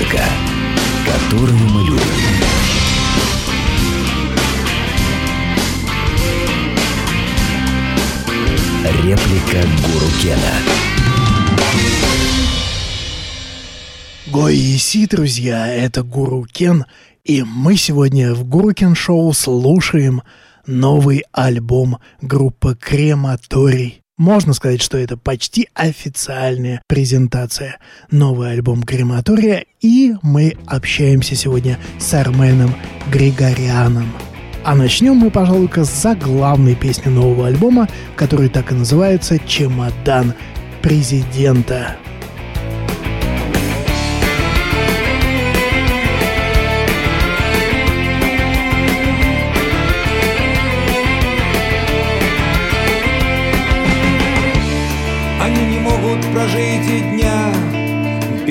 музыка, которую мы любим. Реплика Гуру Кена. Гоиси, друзья, это Гуру Кен, и мы сегодня в Гуру Кен Шоу слушаем новый альбом группы Крематорий. Можно сказать, что это почти официальная презентация. Новый альбом Крематория, и мы общаемся сегодня с Арменом Григорианом. А начнем мы, пожалуй-ка, с заглавной песни нового альбома, который так и называется «Чемодан президента».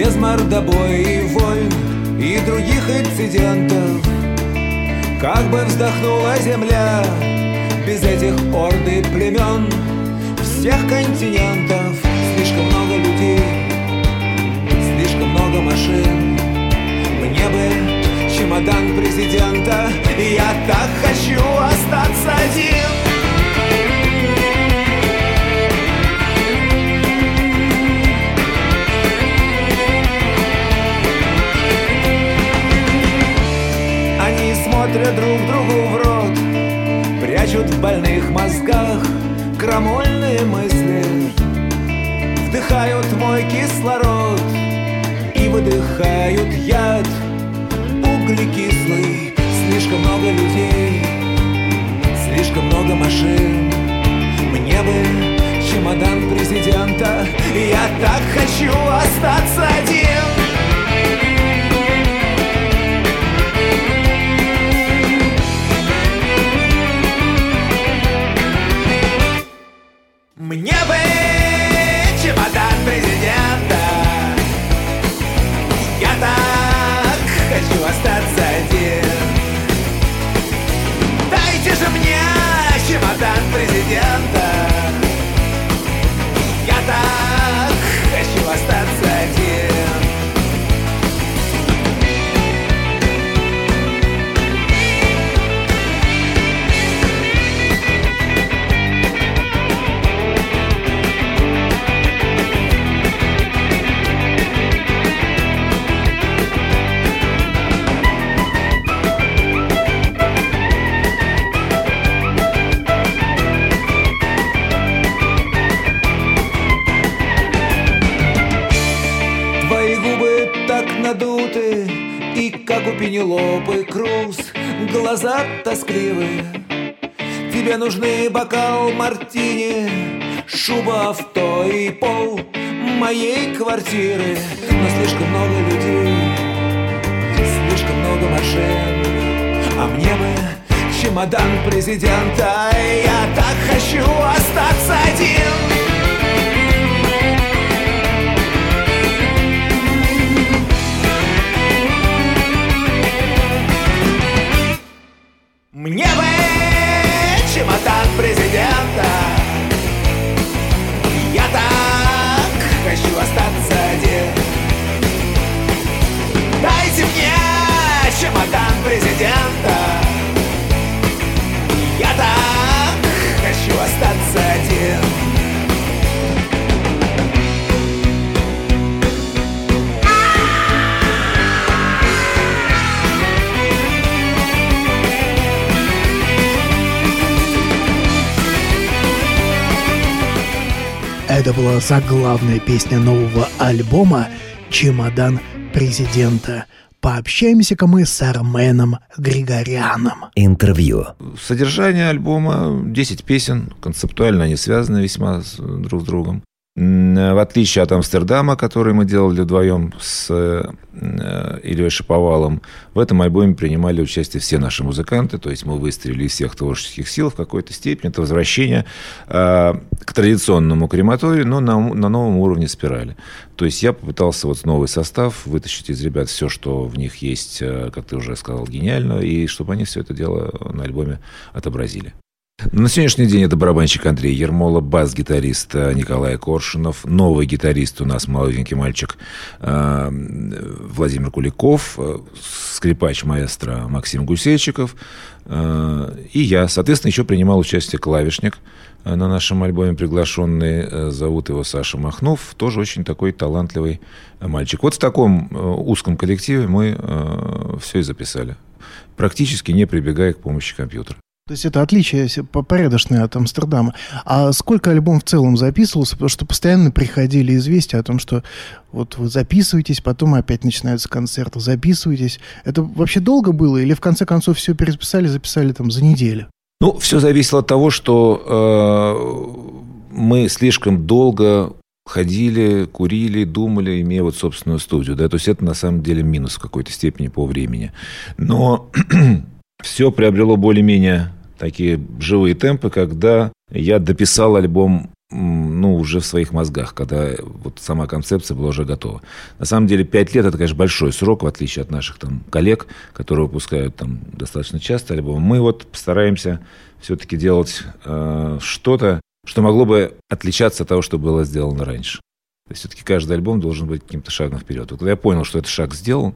Без мордобоя и войн И других инцидентов. Как бы вздохнула земля Без этих орды племен Всех континентов квартиры Но слишком много людей Слишком много машин. А мне бы чемодан президента Я так хочу остаться Это была заглавная песня нового альбома «Чемодан президента». Пообщаемся-ка мы с Арменом Григоряном. Интервью. Содержание альбома 10 песен, концептуально они связаны весьма с- друг с другом. М, В отличие от Амстердама, который мы делали вдвоем с э, Ильей Шаповалом, в этом альбоме принимали участие все наши музыканты, то есть мы выстрелили из всех творческих сил в какой-то степени. Это возвращение э, к традиционному крематорию, но на, на новом уровне спирали. То есть я попытался вот новый состав вытащить из ребят все, что в них есть, э, как ты уже сказал, гениально, и чтобы они все это дело на альбоме отобразили. На сегодняшний день это барабанщик Андрей Ермола, бас-гитарист э, Николай Коршунов, новый гитарист у нас молоденький мальчик э, Владимир Куликов, э, скрипач маэстро Максим Гусейчиков и я. Соответственно, еще принимал участие клавишник на нашем альбоме приглашенный. Зовут его Саша Махнов. Тоже очень такой талантливый мальчик. Вот в таком узком коллективе мы все и записали. Практически не прибегая к помощи компьютера. То есть это отличие порядочное от Амстердама. А сколько альбом в целом записывался? Потому что постоянно приходили известия о том, что вот вы записываетесь, потом опять начинаются концерты, записываетесь. Это вообще долго было или в конце концов все переписали, записали там за неделю? Ну, все зависело от того, что э, мы слишком долго ходили, курили, думали, имея вот собственную студию. Да? То есть это на самом деле минус в какой-то степени по времени. Но все приобрело более-менее такие живые темпы, когда я дописал альбом ну, уже в своих мозгах, когда вот сама концепция была уже готова. На самом деле, пять лет – это, конечно, большой срок, в отличие от наших там коллег, которые выпускают там достаточно часто альбомы. Мы вот постараемся все-таки делать э, что-то, что могло бы отличаться от того, что было сделано раньше. То есть все-таки каждый альбом должен быть каким-то шагом вперед. Вот когда я понял, что этот шаг сделан,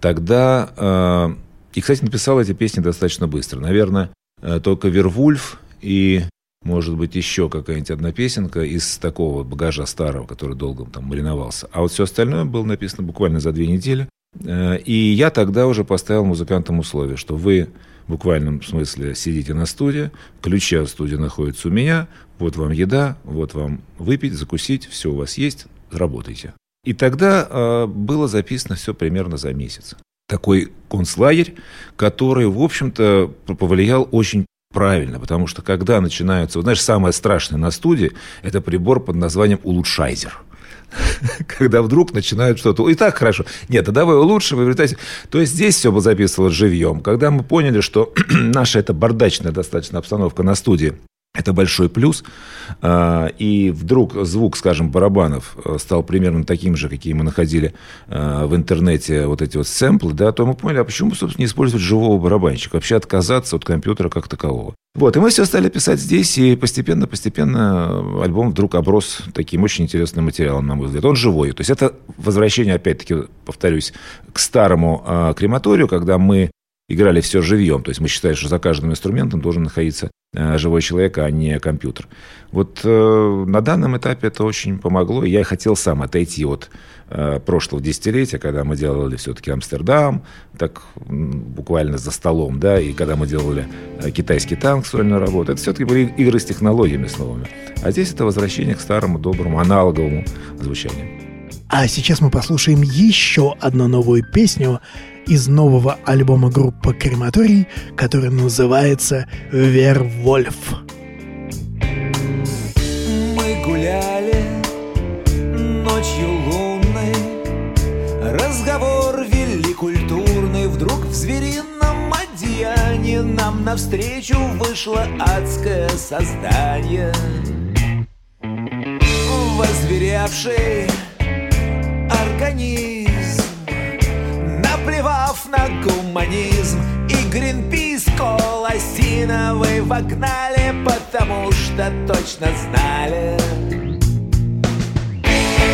тогда... Э, и, кстати, написал эти песни достаточно быстро. Наверное, только Вервульф и, может быть, еще какая-нибудь одна песенка из такого багажа старого, который долго там мариновался. А вот все остальное было написано буквально за две недели. Э, и я тогда уже поставил музыкантам условие, что вы в буквальном смысле сидите на студии, ключи от студии находятся у меня, вот вам еда, вот вам выпить, закусить, все у вас есть, работайте. И тогда э, было записано все примерно за месяц такой концлагерь, который, в общем-то, повлиял очень правильно, потому что когда начинаются... Вот, знаешь, самое страшное на студии – это прибор под названием улучшайзер когда вдруг начинают что-то... И так хорошо. Нет, а давай улучшим, вы То есть здесь все было записывалось живьем. Когда мы поняли, что наша эта бардачная достаточно обстановка на студии это большой плюс. А, и вдруг звук, скажем, барабанов э, стал примерно таким же, какие мы находили э, в интернете, вот эти вот сэмплы, да, то мы поняли, а почему, собственно, не использовать живого барабанщика, вообще отказаться от компьютера как такового. Вот, и мы все стали писать здесь, и постепенно-постепенно альбом вдруг оброс таким очень интересным материалом, на мой взгляд. Он живой. То есть это возвращение, опять-таки, повторюсь, к старому э, крематорию, когда мы играли все живьем. То есть мы считаем, что за каждым инструментом должен находиться Э, живой человек, а не компьютер. Вот э, на данном этапе это очень помогло. Я хотел сам отойти от э, прошлого десятилетия, когда мы делали все-таки Амстердам, так буквально за столом, да, и когда мы делали э, китайский танк, сольную работу. Это все-таки были игры с технологиями с новыми. А здесь это возвращение к старому, доброму, аналоговому звучанию. А сейчас мы послушаем еще одну новую песню из нового альбома группы Крематорий, который называется «Вервольф». Мы гуляли ночью лунной, Разговор вели культурный, Вдруг в зверином одеянии Нам навстречу вышло адское создание. Возверявший организм наплевав на гуманизм И Гринпис колосиновый вогнали Потому что точно знали.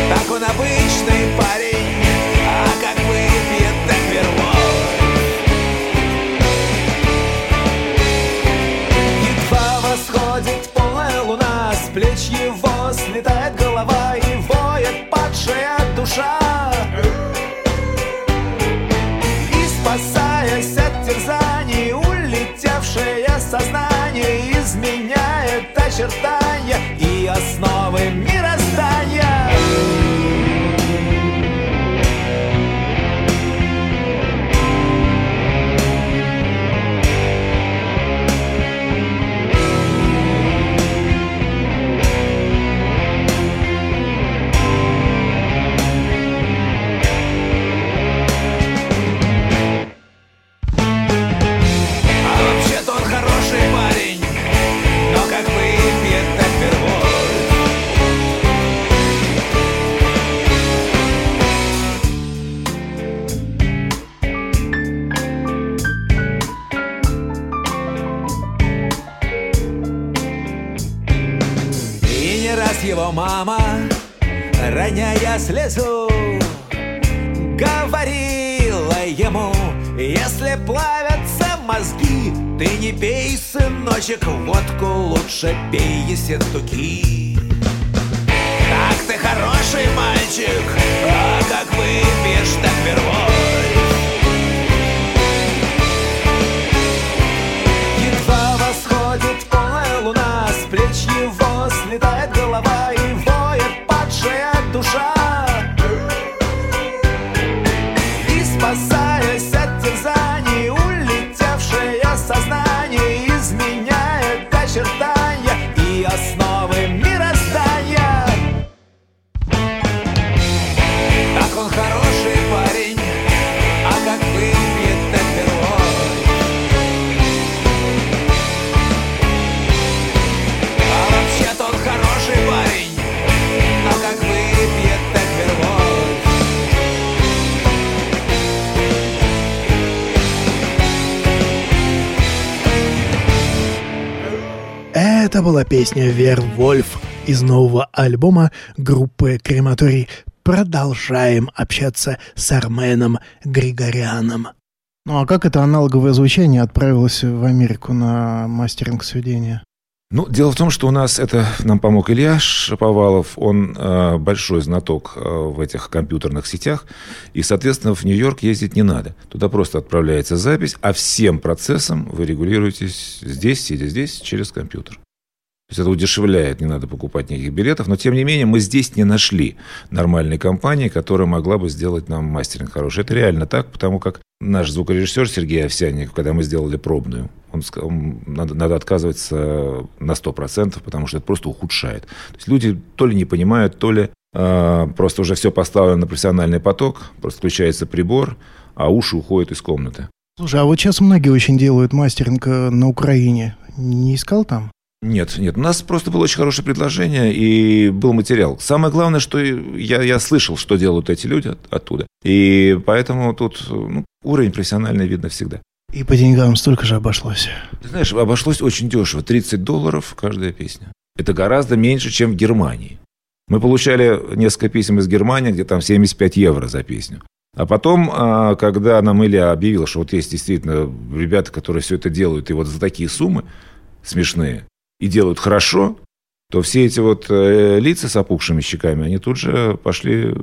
Так он обычный парень, а как выпьет, так вервой Едва восходит полная луна С плеч его слетает голова И воет падшая сознание изменяет очертания И основы мироздания слезу, говорила ему, если плавятся мозги, ты не пей, сыночек, водку лучше пей ессентуки. Так ты хороший мальчик, а как выпьешь, так первой. Песня «Вервольф» из нового альбома группы «Крематорий». Продолжаем общаться с Арменом Григоряном. Ну а как это аналоговое звучание отправилось в Америку на мастеринг сведения? Ну, дело в том, что у нас это нам помог Илья Шаповалов. Он э, большой знаток э, в этих компьютерных сетях. И, соответственно, в Нью-Йорк ездить не надо. Туда просто отправляется запись, а всем процессом вы регулируетесь здесь, сидя здесь, через компьютер. То есть это удешевляет, не надо покупать никаких билетов. Но, тем не менее, мы здесь не нашли нормальной компании, которая могла бы сделать нам мастеринг хороший. Это реально так, потому как наш звукорежиссер Сергей Овсянников, когда мы сделали пробную, он сказал, надо, надо отказываться на 100%, потому что это просто ухудшает. То есть люди то ли не понимают, то ли э, просто уже все поставлено на профессиональный поток, просто включается прибор, а уши уходят из комнаты. Слушай, а вот сейчас многие очень делают мастеринг э, на Украине. Не искал там? Нет, нет, у нас просто было очень хорошее предложение и был материал. Самое главное, что я, я слышал, что делают эти люди от, оттуда. И поэтому тут ну, уровень профессиональный видно всегда. И по деньгам столько же обошлось. Ты знаешь, обошлось очень дешево. 30 долларов каждая песня. Это гораздо меньше, чем в Германии. Мы получали несколько писем из Германии, где там 75 евро за песню. А потом, а, когда нам Илья объявил, что вот есть действительно ребята, которые все это делают, и вот за такие суммы смешные, и делают хорошо, то все эти вот э, лица с опухшими щеками, они тут же пошли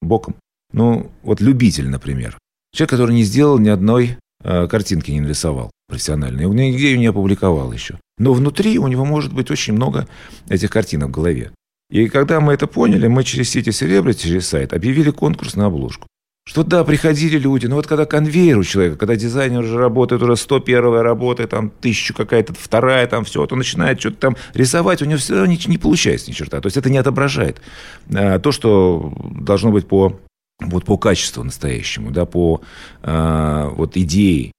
боком. Ну, вот любитель, например. Человек, который не сделал ни одной э, картинки, не нарисовал профессионально. Он нигде ее не опубликовал еще. Но внутри у него может быть очень много этих картинок в голове. И когда мы это поняли, мы через City Celebrity, через сайт, объявили конкурс на обложку. Что да, приходили люди, но вот когда конвейер у человека, когда дизайнер уже работает, уже 101 работа, там тысячу какая-то, вторая, там все, то начинает что-то там рисовать, у него все не, не получается ни черта. То есть это не отображает а, то, что должно быть по, вот по качеству настоящему, да, по а, вот идее.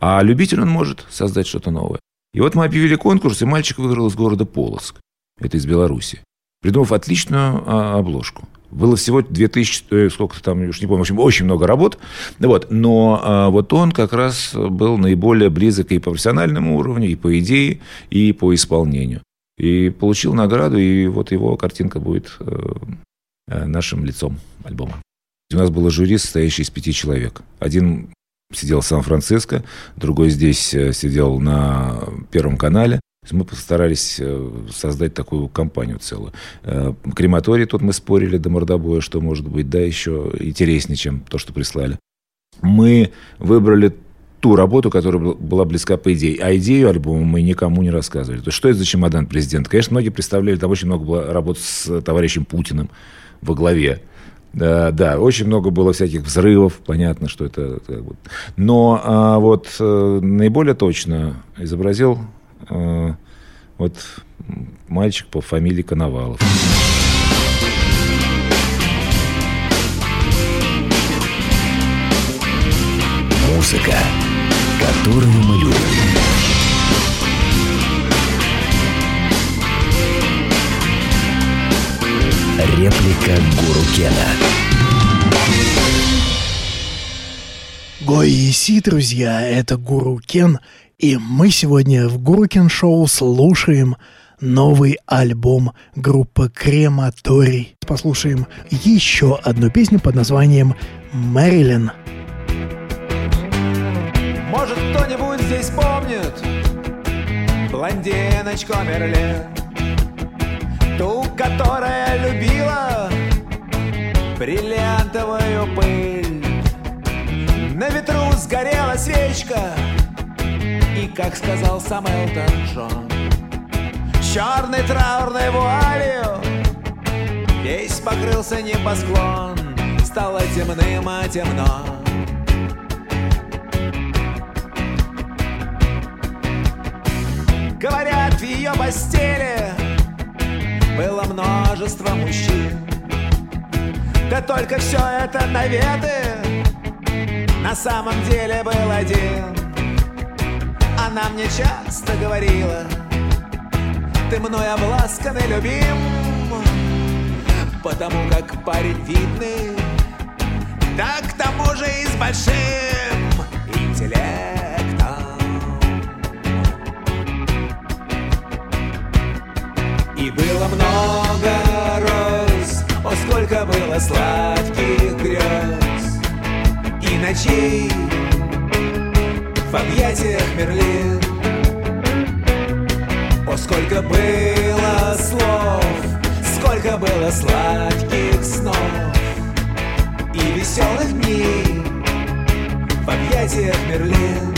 А любитель он может создать что-то новое. И вот мы объявили конкурс, и мальчик выиграл из города Полоцк. Это из Беларуси. Придумав отличную а, обложку. Было всего 2000, э, сколько там, уж не помню, в общем, очень много работ. Вот, но а, вот он как раз был наиболее близок и по профессиональному уровню, и по идее, и по исполнению. И получил награду, и вот его картинка будет э, э, нашим лицом альбома. У нас было жюри, состоящее из пяти человек. Один сидел в Сан-Франциско, другой здесь сидел на Первом канале. Мы постарались э, создать такую компанию целую. Э, Крематорий тут мы спорили до мордобоя, что может быть, да, еще интереснее, чем то, что прислали. Мы выбрали ту работу, которая была близка по идее. А идею альбома мы никому не рассказывали. То есть, что это за чемодан президента? Конечно, многие представляли, там очень много было работ с товарищем Путиным во главе. Да, да, очень много было всяких взрывов, понятно, что это... Но а, вот а, наиболее точно изобразил вот мальчик по фамилии Коновалов. Музыка, которую мы любим. Реплика Гуру Кена. Гоиси, друзья, это Гуру Кен, и мы сегодня в Гуру Кен Шоу слушаем новый альбом группы Крематорий. Послушаем еще одну песню под названием «Мэрилин». Может, кто-нибудь здесь помнит Блондиночку Мерлин Ту, которая любила Бриллиантовую пыль На ветру сгорела свечка Как сказал сам Элтон Джон Черной траурной вуалью Весь покрылся небосклон Стало темным, а темно Говорят, в ее постели было множество мужчин. Да только все это наветы, на самом деле был один. Она мне часто говорила, ты мной обласкан и любим, потому как парень видный, да к тому же и с большим интеллектом. И было много роз, о, сколько было сладких грез И ночей в объятиях Мерлин. О, сколько было слов, сколько было сладких снов И веселых дней в объятиях Мерлин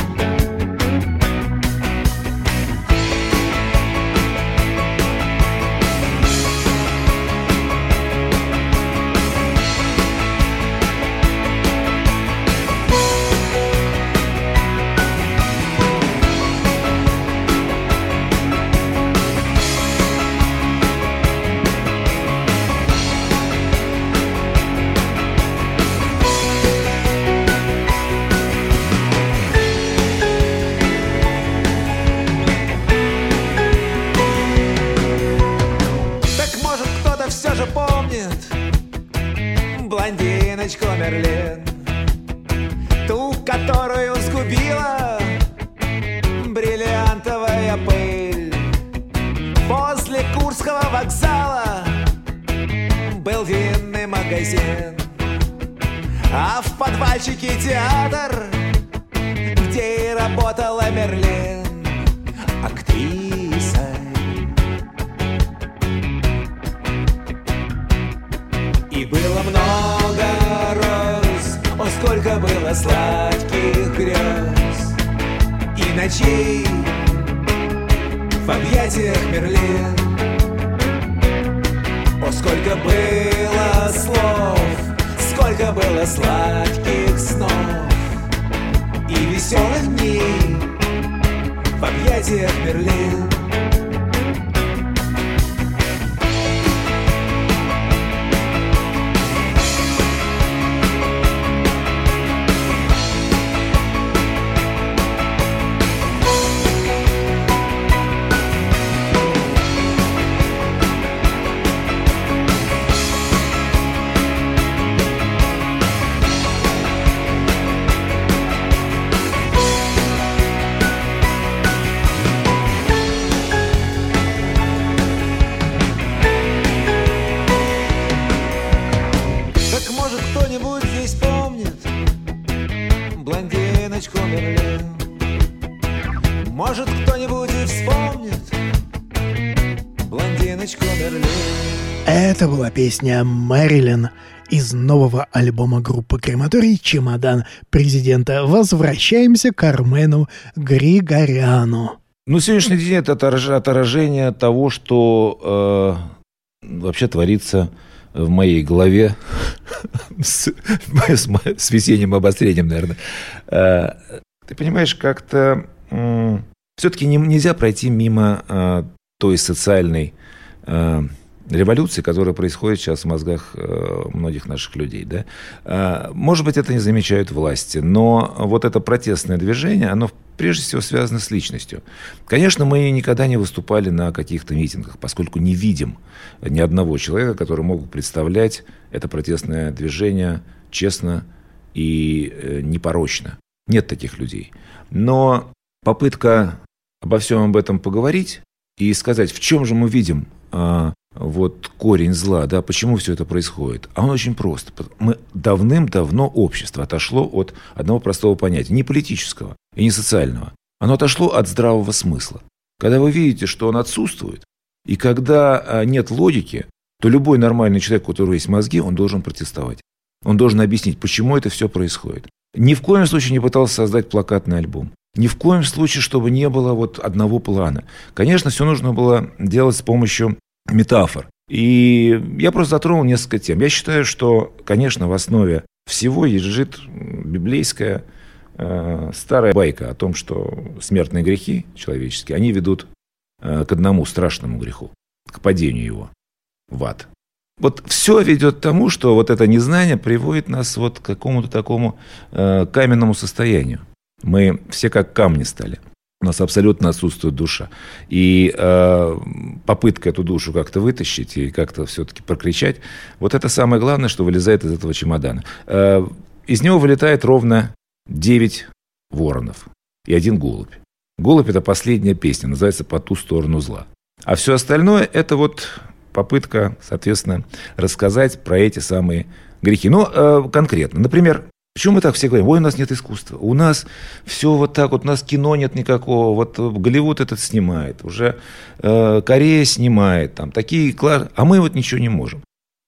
песня «Мэрилин» из нового альбома группы «Крематорий. Чемодан президента». Возвращаемся к Армену Григоряну. Ну, сегодняшний день это отражение того, что э, вообще творится в моей голове с, с с весенним обострением, наверное. Э, ты понимаешь, как-то все-таки нельзя пройти мимо э, той социальной э, революции, которая происходит сейчас в мозгах э, многих наших людей. Да? Э, Может быть, это не замечают власти, но вот это протестное движение, оно прежде всего связано с личностью. Конечно, мы никогда не выступали на каких-то митингах, поскольку не видим ни одного человека, который мог бы представлять это протестное движение честно и э, непорочно. Нет таких людей. Но попытка обо всем об этом поговорить, и сказать, в чем же мы видим а, вот корень зла, да, почему все это происходит? А он очень прост. Мы давным-давно общество отошло от одного простого понятия, не политического и не социального. Оно отошло от здравого смысла. Когда вы видите, что он отсутствует, и когда а, нет логики, то любой нормальный человек, у которого есть мозги, он должен протестовать. Он должен объяснить, почему это все происходит. Ни в коем случае не пытался создать плакатный альбом. Ни в коем случае, чтобы не было вот одного плана. Конечно, все нужно было делать с помощью метафор. И я просто затронул несколько тем. Я считаю, что, конечно, в основе всего лежит библейская э, старая байка о том, что смертные грехи человеческие, они ведут э, к одному страшному греху, к падению его в ад. Вот все ведет к тому, что вот это незнание приводит нас вот к какому-то такому э, каменному состоянию. Мы все как камни стали. У нас абсолютно отсутствует душа. И э, попытка эту душу как-то вытащить и как-то все-таки прокричать, вот это самое главное, что вылезает из этого чемодана. Э, из него вылетает ровно 9 воронов и один голубь. Голубь – это последняя песня, называется «По ту сторону зла». А все остальное – это вот попытка, соответственно, рассказать про эти самые грехи. Но э, конкретно, например, Почему мы так все говорим? Ой, у нас нет искусства. У нас все вот так вот, у нас кино нет никакого. Вот Голливуд этот снимает, уже э, Корея снимает, там такие класс... А мы вот ничего не можем.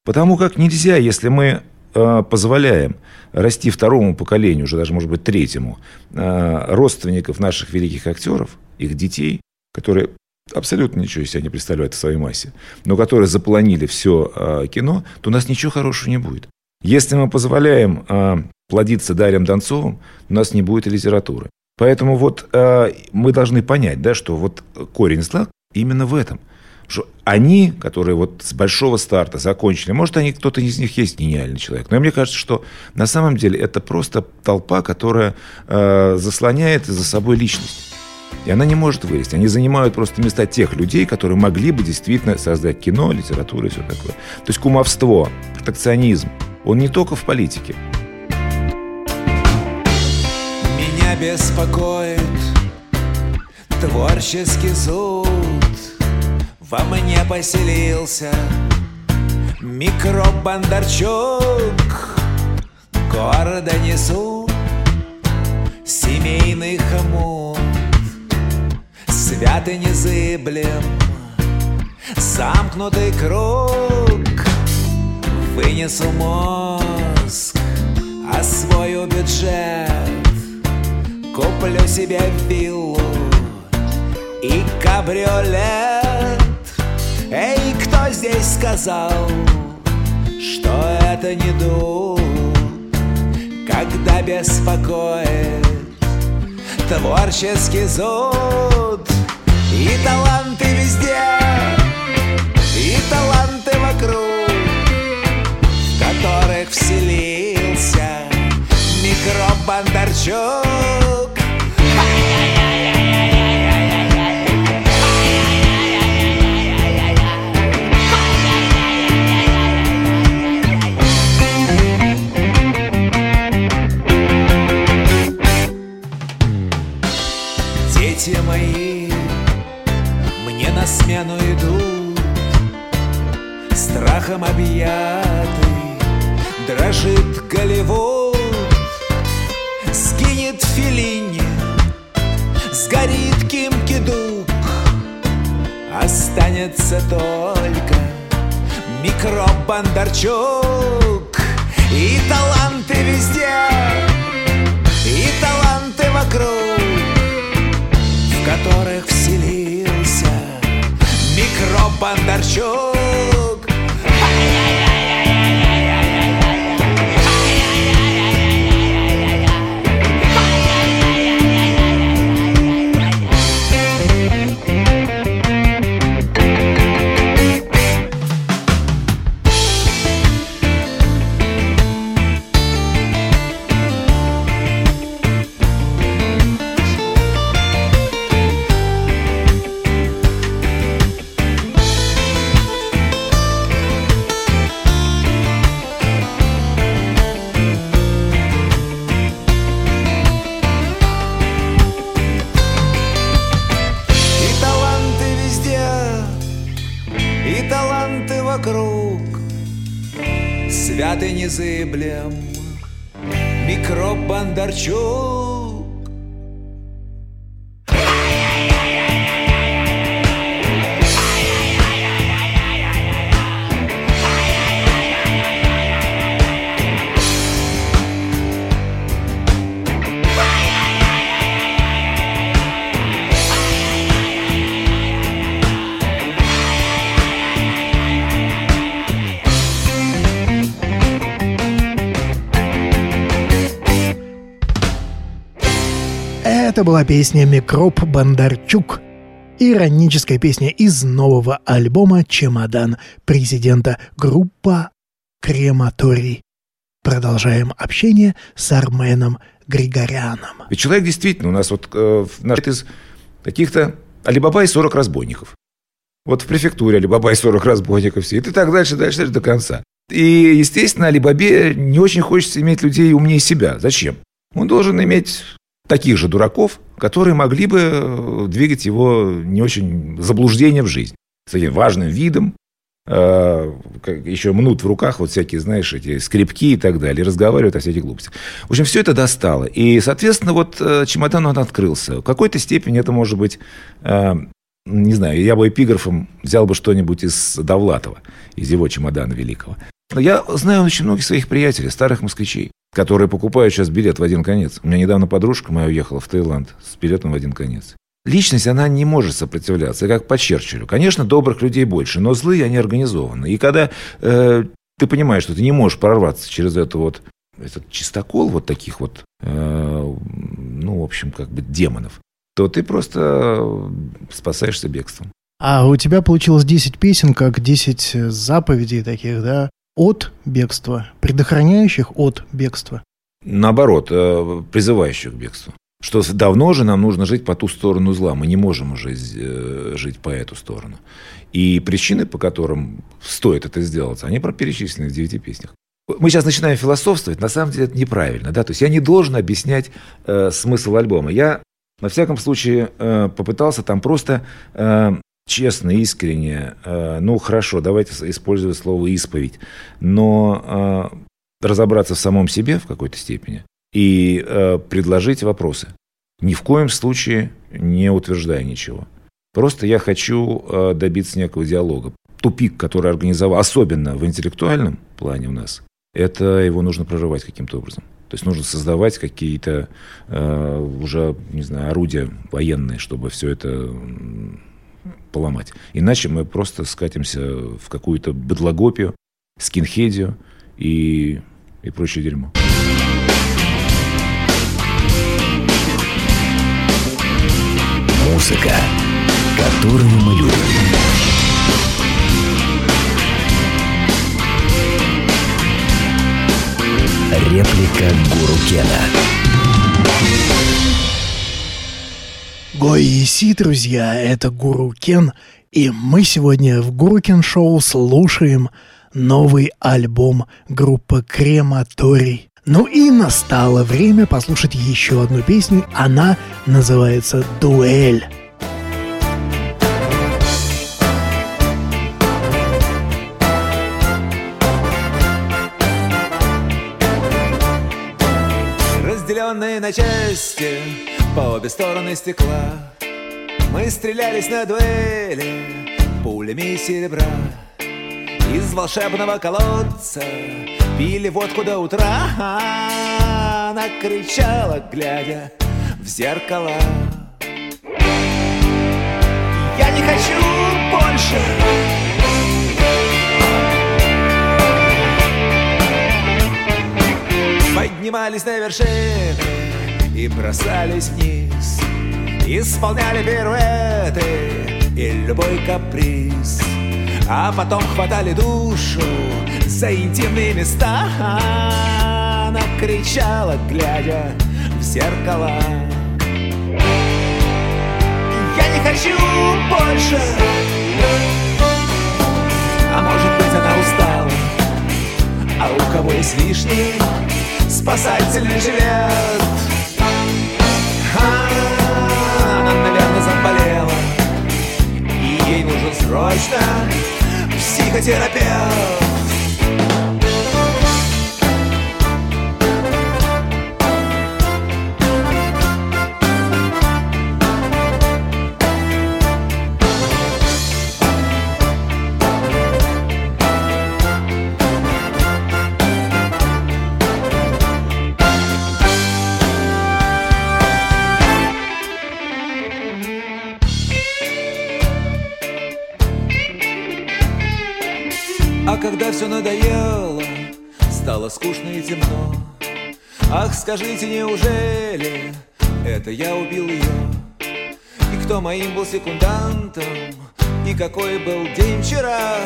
Потому как нельзя, если мы э, позволяем расти второму поколению, уже даже, может быть, третьему, э, родственников наших великих актеров, их детей, которые абсолютно ничего из себя не представляют в своей массе, но которые заполонили все э, кино, то у нас ничего хорошего не будет. Если мы позволяем э, плодиться Дарьям Донцовым, у нас не будет литературы. Поэтому вот э, мы должны понять, да, что вот корень зла именно в этом. Что они, которые вот с большого старта закончили, может, они кто-то из них есть гениальный человек, но мне кажется, что на самом деле это просто толпа, которая э, заслоняет за собой личность. И она не может вылезти. Они занимают просто места тех людей, которые могли бы действительно создать кино, литературу и все такое. То есть кумовство, протекционизм, он не только в политике. Меня беспокоит творческий зуд. Во мне поселился микроб Бондарчук Гордо несу семейный хомут Свято незыблем замкнутый круг Вынесу мозг, освою бюджет Куплю себе виллу и кабриолет. Эй, кто здесь сказал, что это не дух Когда беспокоит творческий зуд? И таланты везде, и таланты вокруг которых вселился микроб Бондарчук Дети мои мне на смену идут Страхом объятый дрожит Голливуд Сгинет Филини, сгорит Ким Кидук. Останется только микроб Бондарчук И таланты везде, и таланты вокруг В которых вселился микроб Бондарчук Святы незыблем Микроб Бондарчук Это была песня «Микроб Бондарчук». Ироническая песня из нового альбома «Чемодан» президента группа «Крематорий». Продолжаем общение с Арменом Григоряном. Ведь человек действительно у нас вот э, наш- из каких-то Алибаба и 40 разбойников. Вот в префектуре Алибаба и 40 разбойников все. И ты так дальше, дальше, дальше до конца. И, естественно, Алибабе не очень хочется иметь людей умнее себя. Зачем? Он должен иметь таких же дураков, которые могли бы э, двигать его не очень заблуждение в жизнь. С таким важным видом, э, еще мнут в руках вот всякие, знаешь, эти скрипки и так далее, разговаривают о всяких глупостях. В общем, все это достало. И, соответственно, вот э, чемодан он открылся. В какой-то степени это может быть, не знаю, я бы эпиграфом взял бы что-нибудь из Довлатова, из его чемодана великого. Я знаю очень многих своих приятелей, старых москвичей, которые покупают сейчас билет в один конец. У меня недавно подружка моя уехала в Таиланд с билетом в один конец. Личность, она не может сопротивляться, как по Черчиллю. Конечно, добрых людей больше, но злые они организованы. И когда э, ты понимаешь, что ты не можешь прорваться через это вот, этот чистокол вот таких вот, э, ну, в общем, как бы демонов, то ты просто спасаешься бегством. А у тебя получилось 10 песен, как 10 заповедей таких, да, от бегства, предохраняющих от бегства. Наоборот, э, призывающих к бегству. Что давно же нам нужно жить по ту сторону зла. Мы не можем уже э, жить по эту сторону. И причины, по которым стоит это сделать, они перечислены в девяти песнях. Мы сейчас начинаем философствовать, на самом деле это неправильно. Да? То есть я не должен объяснять э, смысл альбома. Я, на всяком случае, э, попытался там просто э, честно, искренне, э, ну хорошо, давайте использовать слово исповедь, но э, разобраться в самом себе в какой-то степени и э, предложить вопросы. Ни в коем случае не утверждая ничего. Просто я хочу добиться некого диалога. Тупик, который организовал, особенно в интеллектуальном плане у нас, это его нужно прорывать каким-то образом. То есть нужно создавать какие-то э, уже, не знаю, орудия военные, чтобы все это поломать. Иначе мы просто скатимся в какую-то быдлогопию, скинхедию и, и прочее дерьмо. Музыка, которую мы любим. Реплика Гуру Кена. Гоиси, друзья, это Гуру Кен, и мы сегодня в Гуру Кен Шоу слушаем новый альбом группы Крематорий. Ну и настало время послушать еще одну песню, она называется «Дуэль». Разделенные на части по обе стороны стекла Мы стрелялись на дуэли пулями серебра. Из волшебного колодца пили водку до утра. Она кричала, глядя в зеркало. Я не хочу больше! Поднимались на вершины и бросались вниз. Исполняли пируэты и любой каприз. А потом хватали душу за интимные места. Она кричала, глядя в зеркало Я не хочу больше А может быть она устала. А у кого есть лишний спасатель живет ей нужен срочно психотерапевт все надоело, стало скучно и темно Ах, скажите, неужели это я убил ее? И кто моим был секундантом? И какой был день вчера?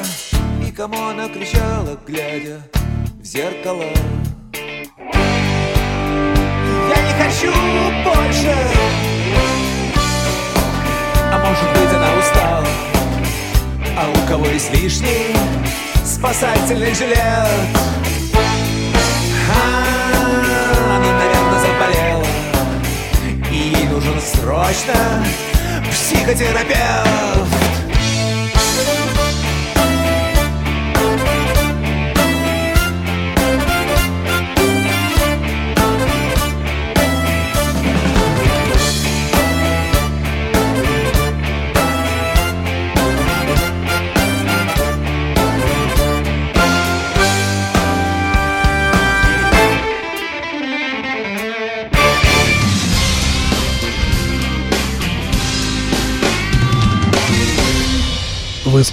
И кому она кричала, глядя в зеркало? Я не хочу больше А может быть она устала А у кого есть лишний спасательный жилет. А, Она, наверное, заболела И ей нужен срочно психотерапевт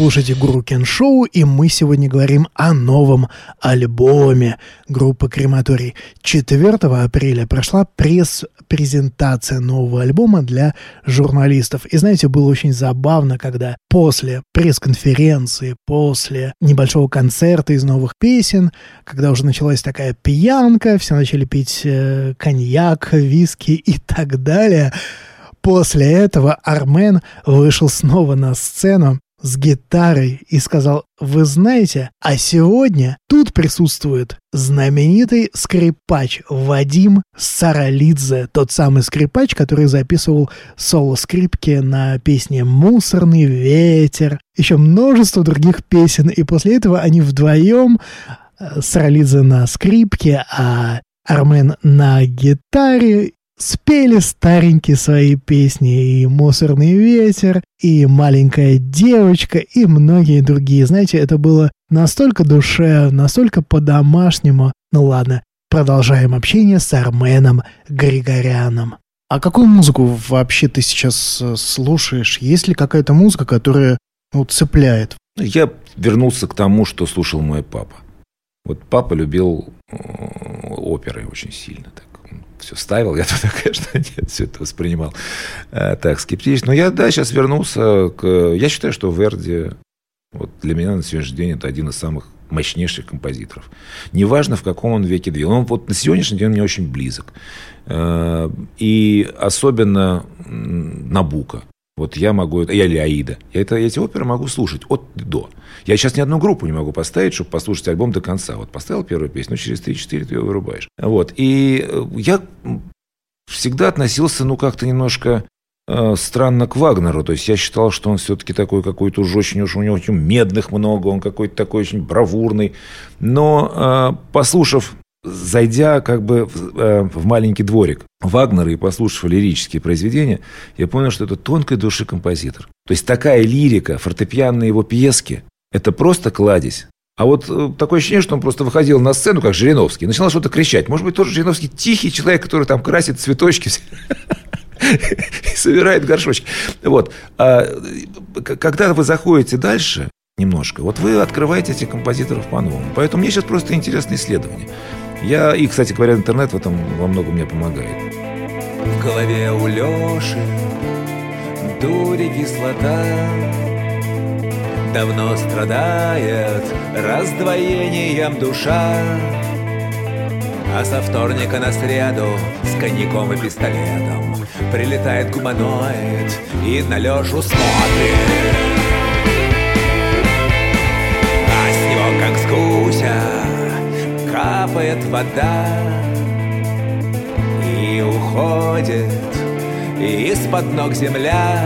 слушаете Гуру Кен Шоу, и мы сегодня говорим о новом альбоме группы Крематорий. 4 апреля прошла пресс-презентация нового альбома для журналистов. И знаете, было очень забавно, когда после пресс-конференции, после небольшого концерта из новых песен, когда уже началась такая пьянка, все начали пить э, коньяк, виски и так далее, После этого Армен вышел снова на сцену с гитарой и сказал, вы знаете, а сегодня тут присутствует знаменитый скрипач Вадим Саралидзе, тот самый скрипач, который записывал соло-скрипки на песне «Мусорный ветер», еще множество других песен, и после этого они вдвоем, э, Саралидзе на скрипке, а Армен на гитаре, спели старенькие свои песни и «Мусорный ветер», и «Маленькая девочка», и многие другие. Знаете, это было настолько душевно, настолько по-домашнему. Ну ладно, продолжаем общение с Арменом Григоряном. А какую музыку вообще ты сейчас э, слушаешь? Есть ли какая-то музыка, которая ну, цепляет? Я вернулся к тому, что слушал мой папа. Вот папа любил э, оперы очень сильно. Так все ставил, я тогда, конечно, нет, все это воспринимал э, так скептично. Но я, да, сейчас вернулся к... Я считаю, что Верди вот для меня на сегодняшний день это один из самых мощнейших композиторов. Неважно, в каком он веке двигал. Он вот на сегодняшний день мне очень близок. Э, и особенно Набука. Вот я могу, я или Аида, я это, эти оперы могу слушать от до. Я сейчас ни одну группу не могу поставить, чтобы послушать альбом до конца. Вот поставил первую песню, но через 3-4 ты ее вырубаешь. Вот. И э, я всегда относился, ну, как-то немножко э, странно к Вагнеру. То есть я считал, что он все-таки такой какой-то уж очень, уж у него очень медных много, он какой-то такой очень бравурный. Но э, послушав зайдя как бы в, э, в маленький дворик Вагнера и послушав лирические произведения, я понял, что это тонкой души композитор. То есть такая лирика, фортепианные его пьески, это просто кладезь. А вот э, такое ощущение, что он просто выходил на сцену, как Жириновский, и начинал что-то кричать. Может быть, тоже Жириновский тихий человек, который там красит цветочки и собирает горшочки. Вот. А когда вы заходите дальше немножко, вот вы открываете этих композиторов по-новому. Поэтому мне сейчас просто интересно исследование. Я, и, кстати говоря, интернет в этом во многом мне помогает. В голове у Леши дури кислота. Давно страдает раздвоением душа. А со вторника на среду с коньяком и пистолетом Прилетает гуманоид и на Лешу смотрит капает вода И уходит из-под ног земля.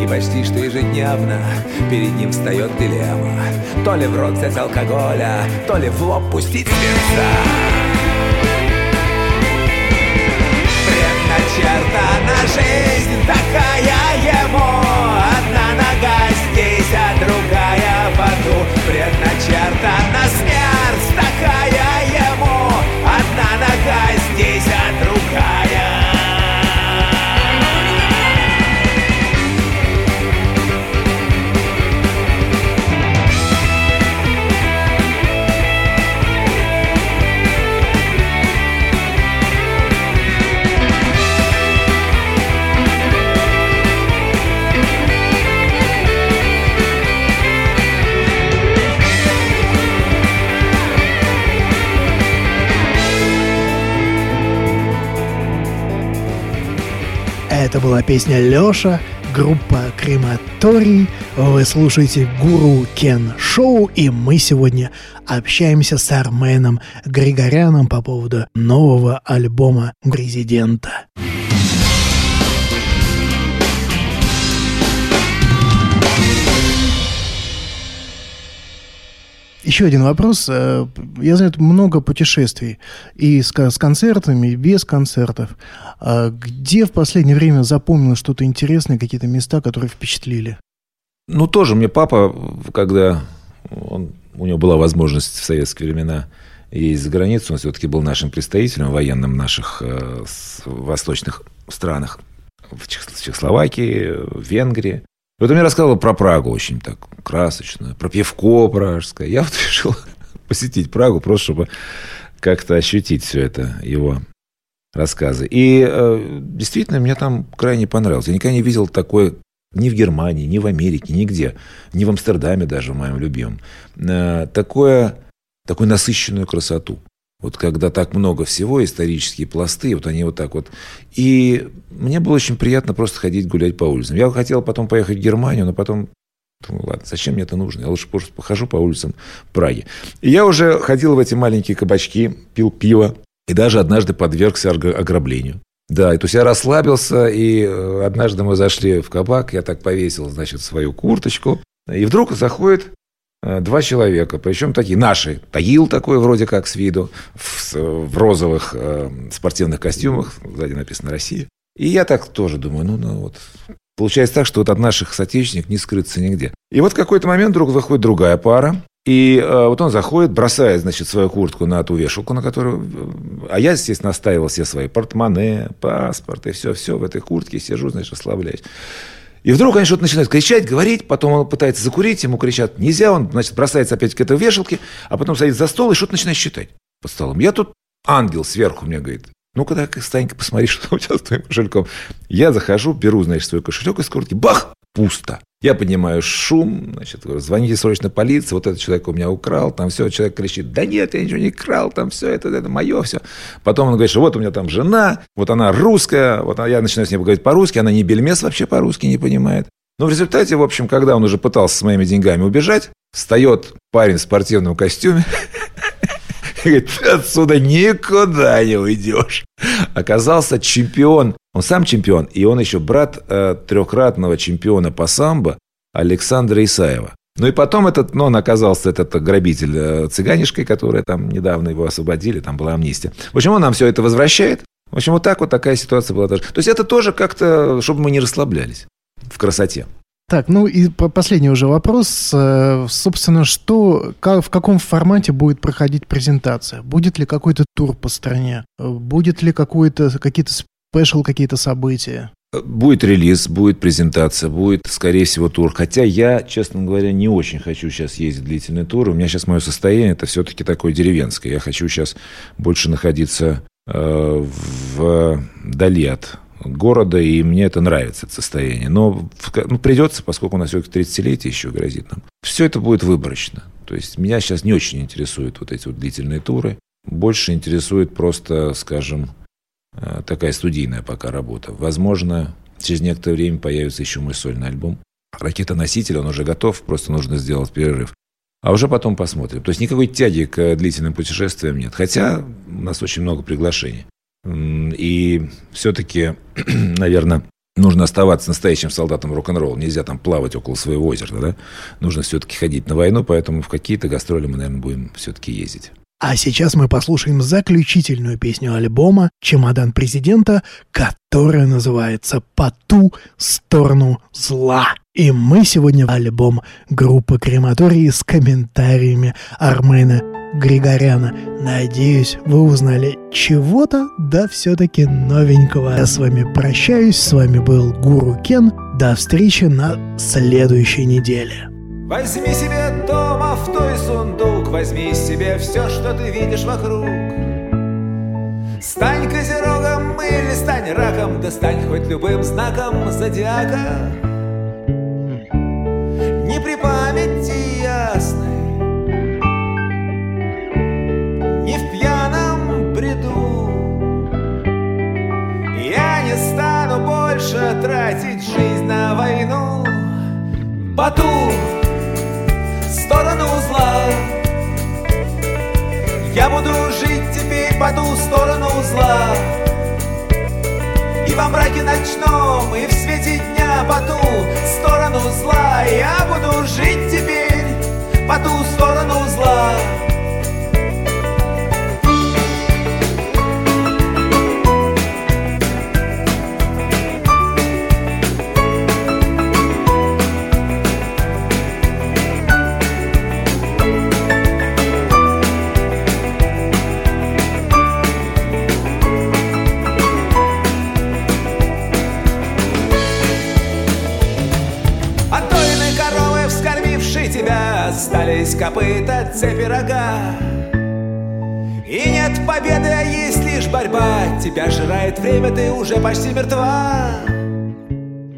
И почти что ежедневно перед ним встает дилемма. То ли в рот взять алкоголя, то ли в лоб пустить свинца. Предначертана жизнь такая ему. Одна нога здесь, а другая в аду. Предначертана песня Лёша, группа Крематорий. Вы слушаете Гуру Кен Шоу, и мы сегодня общаемся с Арменом Григоряном по поводу нового альбома президента. Еще один вопрос. Э, Я знаю, много путешествий и с, с концертами, и без концертов. А Где в последнее время запомнилось что-то интересное, какие-то места, которые впечатлили? Ну, тоже мне папа, когда он, у него была возможность в советские времена ездить за границу, он все-таки был нашим представителем военным в наших э, восточных странах, в Чех- Чехословакии, в Венгрии. Вот он мне рассказывал про Прагу очень так красочно, про пивко пражское. Я вот решил посетить Прагу, просто чтобы как-то ощутить все это, его рассказы. И э, действительно, мне там крайне понравилось. Я никогда не видел такое ни в Германии, ни в Америке, нигде. Ни в Амстердаме даже, в моем любимом. Э, такое, такую насыщенную красоту. Вот когда так много всего, исторические пласты, вот они вот так вот. И мне было очень приятно просто ходить гулять по улицам. Я хотел потом поехать в Германию, но потом Думаю, ладно, зачем мне это нужно? Я лучше просто похожу по улицам Праги. И я уже ходил в эти маленькие кабачки, пил пиво, и даже однажды подвергся ограблению. Да, и то есть я расслабился, и э, однажды мы зашли в кабак, я так повесил, значит, свою курточку, и вдруг заходит два человека, причем такие наши. Таил такой вроде как с виду, в, с- в розовых э, спортивных костюмах, сзади написано «Россия». И я так тоже думаю, ну, ну вот, Получается так, что вот от наших соотечественников не скрыться нигде. И вот в какой-то момент вдруг заходит другая пара, и э, вот он заходит, бросает, значит, свою куртку на ту вешалку, на которую... э, А я, естественно, оставил все свои портмоне, паспорт и все-все в этой куртке, сижу, значит, расслабляюсь. И вдруг они что-то начинают кричать, говорить, потом он пытается закурить, ему кричат нельзя, он, значит, бросается опять к этой вешалке, а потом садится за стол и что-то начинает считать под столом. Я тут ангел сверху мне говорит, ну-ка, дай Станька, посмотри, что у тебя с твоим кошельком. Я захожу, беру, значит, свой кошелек из куртки, бах, пусто. Я поднимаю шум, значит, говорю, звоните срочно полиции, вот этот человек у меня украл, там все, человек кричит, да нет, я ничего не крал, там все, это, это мое все. Потом он говорит, что вот у меня там жена, вот она русская, вот я начинаю с ней говорить по-русски, она не бельмес вообще по-русски не понимает. Но в результате, в общем, когда он уже пытался с моими деньгами убежать, встает парень в спортивном костюме, говорит, ты отсюда никуда не уйдешь. Оказался чемпион, он сам чемпион, и он еще брат э, трехкратного чемпиона по самбо Александра Исаева. Ну и потом этот, ну, он оказался этот грабитель э, цыганишкой, которая там недавно его освободили, там была амнистия. В общем, он нам все это возвращает. В общем, вот так вот такая ситуация была тоже. То есть это тоже как-то, чтобы мы не расслаблялись в красоте. Так, ну и по- последний уже вопрос. Э, Собственно, что, в каком формате будет проходить презентация? Будет ли какой-то тур по стране? Э, Будет ли какой-то, какие-то спешл, какие-то события? Будет релиз, будет презентация, будет, скорее всего, тур. Хотя я, честно говоря, не очень хочу сейчас ездить длительный тур. У меня сейчас мое состояние, это все-таки такое деревенское. Я хочу сейчас больше находиться э, вдали от города, и мне это нравится, это состояние. Но ну, придется, поскольку у нас все-таки 30-летие еще грозит нам. Все это будет выборочно. То есть меня сейчас не очень интересуют вот эти вот длительные туры. Больше интересует просто, скажем, э, такая студийная пока работа. Возможно, через некоторое время появится еще мой сольный альбом. Ракета-носитель, он уже готов, просто нужно сделать перерыв. А уже потом посмотрим. То есть никакой тяги к длительным путешествиям нет. Хотя у нас очень много приглашений. И все-таки, наверное, нужно оставаться настоящим солдатом рок-н-ролл. Нельзя там плавать около своего озера, да? Нужно все-таки ходить на войну, поэтому в какие-то гастроли мы, наверное, будем все-таки ездить. А сейчас мы послушаем заключительную песню альбома «Чемодан президента», которая называется «По ту сторону зла». И мы сегодня альбом группы «Крематорий» с комментариями Армена Григоряна. Надеюсь, вы узнали чего-то, да все-таки новенького. Я с вами прощаюсь, с вами был Гуру Кен. До встречи на следующей неделе. Возьми себе дома в той сундук, возьми себе все, что ты видишь вокруг. Стань козерогом или стань раком, да стань хоть любым знаком зодиака. Бату сторону зла. Я буду жить теперь по ту сторону зла. И во мраке ночном, и в свете дня по ту сторону зла. Я буду жить теперь по ту сторону зла остались копыта, цепи рога. И нет победы, а есть лишь борьба. Тебя жирает время, ты уже почти мертва